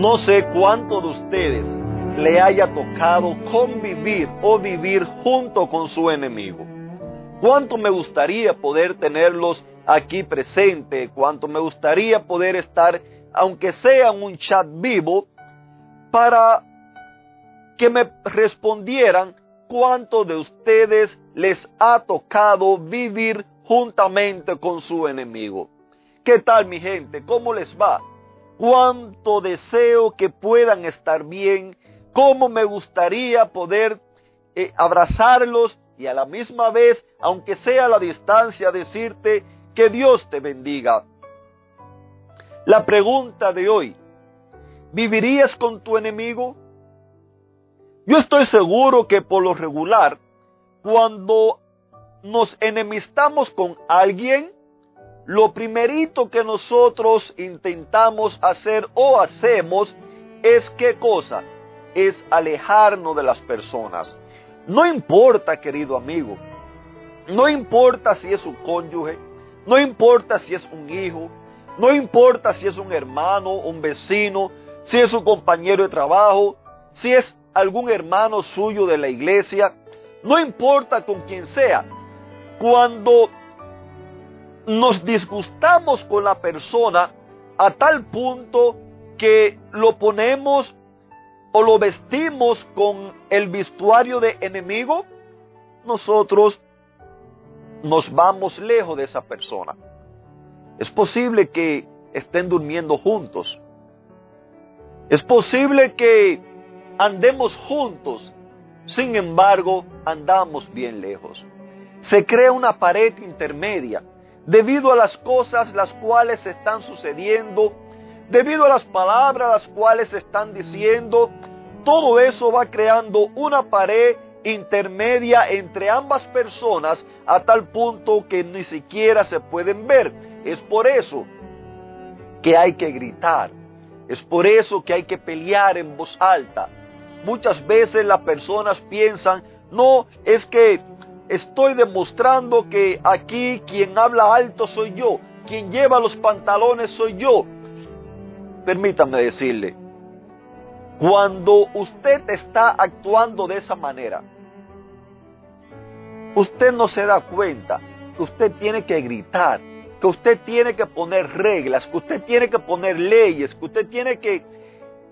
No sé cuánto de ustedes le haya tocado convivir o vivir junto con su enemigo. Cuánto me gustaría poder tenerlos aquí presente, cuánto me gustaría poder estar, aunque sea un chat vivo, para que me respondieran cuánto de ustedes les ha tocado vivir juntamente con su enemigo. ¿Qué tal mi gente? ¿Cómo les va? Cuánto deseo que puedan estar bien, cómo me gustaría poder eh, abrazarlos y a la misma vez, aunque sea a la distancia, decirte que Dios te bendiga. La pregunta de hoy, ¿vivirías con tu enemigo? Yo estoy seguro que por lo regular, cuando nos enemistamos con alguien, lo primerito que nosotros intentamos hacer o hacemos es qué cosa? Es alejarnos de las personas. No importa, querido amigo, no importa si es un cónyuge, no importa si es un hijo, no importa si es un hermano, un vecino, si es un compañero de trabajo, si es algún hermano suyo de la iglesia, no importa con quién sea. Cuando nos disgustamos con la persona a tal punto que lo ponemos o lo vestimos con el vestuario de enemigo, nosotros nos vamos lejos de esa persona. Es posible que estén durmiendo juntos. Es posible que andemos juntos. Sin embargo, andamos bien lejos. Se crea una pared intermedia debido a las cosas las cuales están sucediendo, debido a las palabras las cuales están diciendo, todo eso va creando una pared intermedia entre ambas personas a tal punto que ni siquiera se pueden ver. Es por eso que hay que gritar, es por eso que hay que pelear en voz alta. Muchas veces las personas piensan, no, es que estoy demostrando que aquí quien habla alto soy yo, quien lleva los pantalones soy yo. Permítame decirle, cuando usted está actuando de esa manera, usted no se da cuenta que usted tiene que gritar, que usted tiene que poner reglas, que usted tiene que poner leyes, que usted tiene que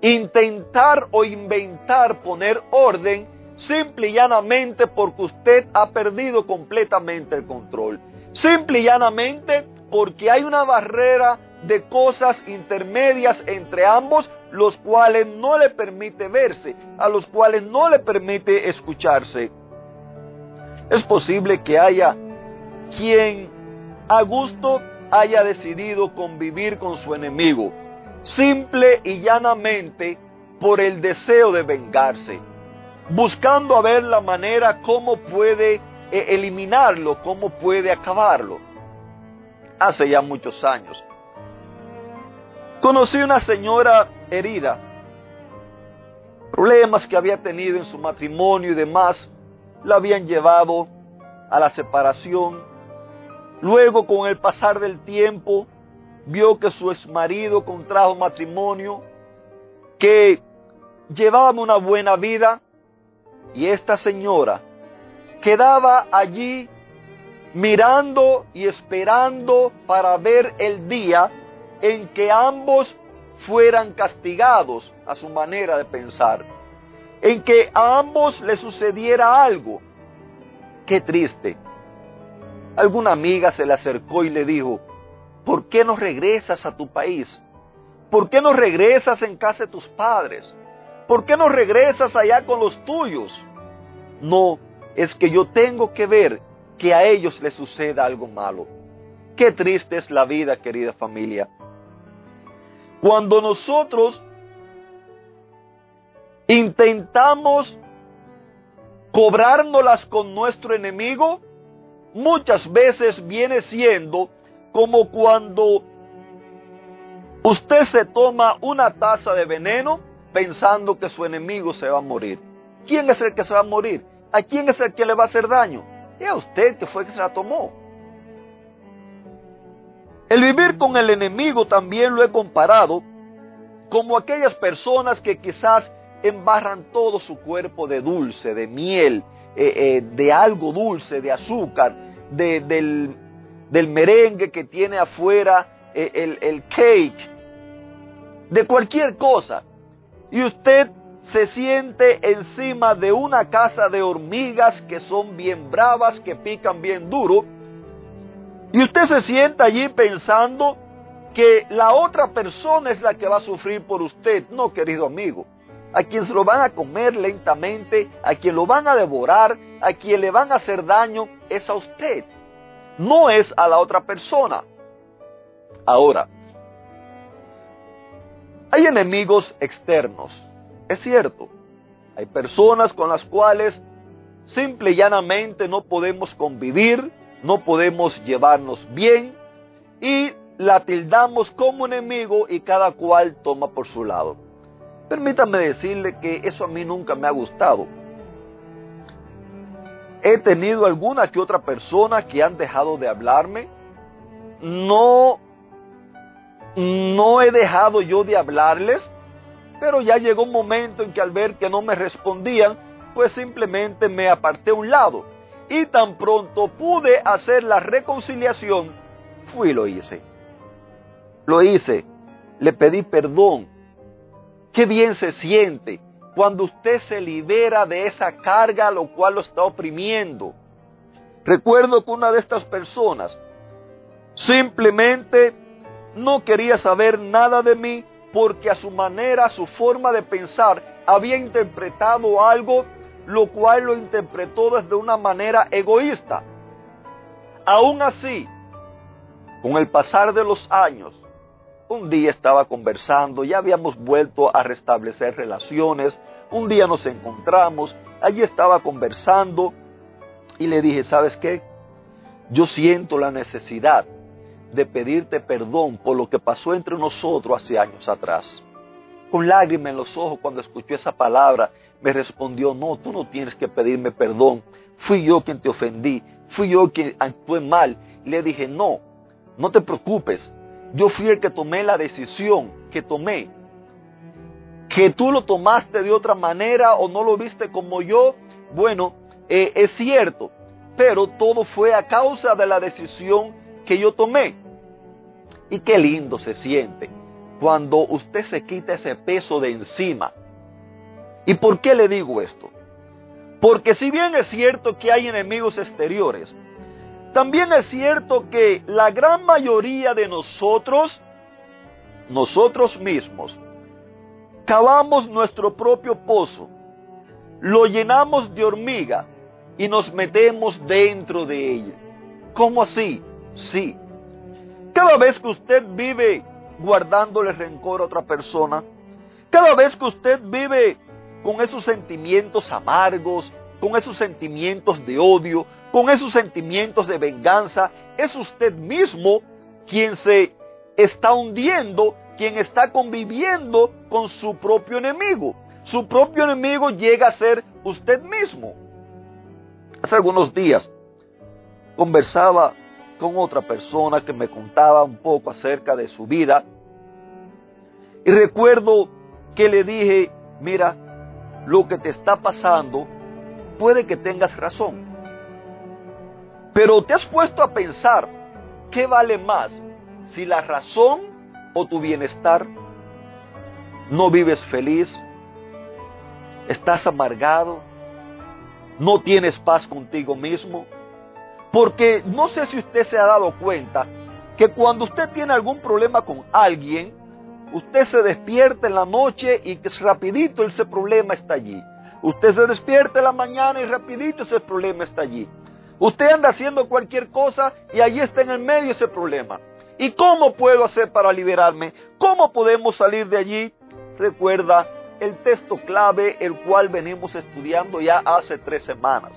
intentar o inventar poner orden simple y llanamente porque usted ha perdido completamente el control. Simple y llanamente porque hay una barrera de cosas intermedias entre ambos, los cuales no le permite verse, a los cuales no le permite escucharse. Es posible que haya quien a gusto haya decidido convivir con su enemigo, simple y llanamente por el deseo de vengarse buscando a ver la manera cómo puede eh, eliminarlo, cómo puede acabarlo. Hace ya muchos años. Conocí una señora herida, problemas que había tenido en su matrimonio y demás, la habían llevado a la separación. Luego, con el pasar del tiempo, vio que su exmarido contrajo matrimonio, que llevaba una buena vida, y esta señora quedaba allí mirando y esperando para ver el día en que ambos fueran castigados a su manera de pensar, en que a ambos le sucediera algo. Qué triste. Alguna amiga se le acercó y le dijo, ¿por qué no regresas a tu país? ¿Por qué no regresas en casa de tus padres? ¿Por qué no regresas allá con los tuyos? No, es que yo tengo que ver que a ellos les suceda algo malo. Qué triste es la vida, querida familia. Cuando nosotros intentamos cobrárnoslas con nuestro enemigo, muchas veces viene siendo como cuando usted se toma una taza de veneno pensando que su enemigo se va a morir. ¿Quién es el que se va a morir? ¿A quién es el que le va a hacer daño? Es a usted que fue el que se la tomó. El vivir con el enemigo también lo he comparado como aquellas personas que quizás embarran todo su cuerpo de dulce, de miel, eh, eh, de algo dulce, de azúcar, del, merengue que tiene afuera eh, el cake, de cualquier cosa. Y usted se siente encima de una casa de hormigas que son bien bravas, que pican bien duro, y usted se sienta allí pensando que la otra persona es la que va a sufrir por usted. No, querido amigo. A quien se lo van a comer lentamente, a quien lo van a devorar, a quien le van a hacer daño, es a usted. No es a la otra persona. Ahora, hay enemigos externos. Es cierto. Hay personas con las cuales simple y llanamente no podemos convivir, no podemos llevarnos bien y la tildamos como enemigo y cada cual toma por su lado. Permítame decirle que eso a mí nunca me ha gustado. He tenido alguna que otra persona que han dejado de hablarme. No, no he dejado yo de hablarles, pero ya llegó un momento en que al ver que no me respondían, pues simplemente me aparté a un lado. Y tan pronto pude hacer la reconciliación, fui y lo hice. Lo hice, le pedí perdón. Qué bien se siente cuando usted se libera de esa carga a lo cual lo está oprimiendo. Recuerdo que una de estas personas simplemente no quería saber nada de mí porque a su manera, a su forma de pensar, había interpretado algo lo cual lo interpretó desde una manera egoísta. Aún así, con el pasar de los años, un día estaba conversando, ya habíamos vuelto a restablecer relaciones, un día nos encontramos, allí estaba conversando y le dije, ¿sabes qué? Yo siento la necesidad de pedirte perdón por lo que pasó entre nosotros hace años atrás. Con lágrimas en los ojos cuando escuchó esa palabra, me respondió, no, tú no tienes que pedirme perdón, fui yo quien te ofendí, fui yo quien actué mal. Le dije, no, no te preocupes, yo fui el que tomé la decisión que tomé. Que tú lo tomaste de otra manera o no lo viste como yo, bueno, eh, es cierto, pero todo fue a causa de la decisión que yo tomé. Y qué lindo se siente cuando usted se quita ese peso de encima. ¿Y por qué le digo esto? Porque si bien es cierto que hay enemigos exteriores, también es cierto que la gran mayoría de nosotros, nosotros mismos, cavamos nuestro propio pozo, lo llenamos de hormiga y nos metemos dentro de ella. ¿Cómo así? Sí. Cada vez que usted vive guardándole rencor a otra persona, cada vez que usted vive con esos sentimientos amargos, con esos sentimientos de odio, con esos sentimientos de venganza, es usted mismo quien se está hundiendo, quien está conviviendo con su propio enemigo. Su propio enemigo llega a ser usted mismo. Hace algunos días conversaba con otra persona que me contaba un poco acerca de su vida y recuerdo que le dije, mira, lo que te está pasando puede que tengas razón. Pero te has puesto a pensar, ¿qué vale más? Si la razón o tu bienestar no vives feliz, estás amargado, no tienes paz contigo mismo. Porque no sé si usted se ha dado cuenta que cuando usted tiene algún problema con alguien, usted se despierta en la noche y rapidito ese problema está allí. Usted se despierta en la mañana y rapidito ese problema está allí. Usted anda haciendo cualquier cosa y allí está en el medio ese problema. ¿Y cómo puedo hacer para liberarme? ¿Cómo podemos salir de allí? Recuerda, el texto clave, el cual venimos estudiando ya hace tres semanas.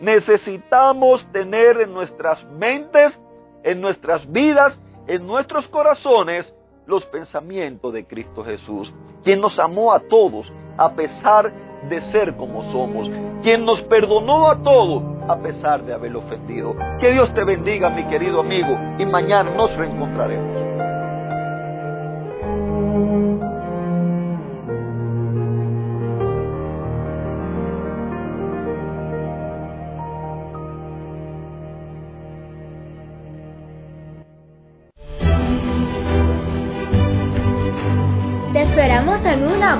Necesitamos tener en nuestras mentes, en nuestras vidas, en nuestros corazones, los pensamientos de Cristo Jesús, quien nos amó a todos a pesar de ser como somos, quien nos perdonó a todos a pesar de haber ofendido. Que Dios te bendiga, mi querido amigo, y mañana nos reencontraremos.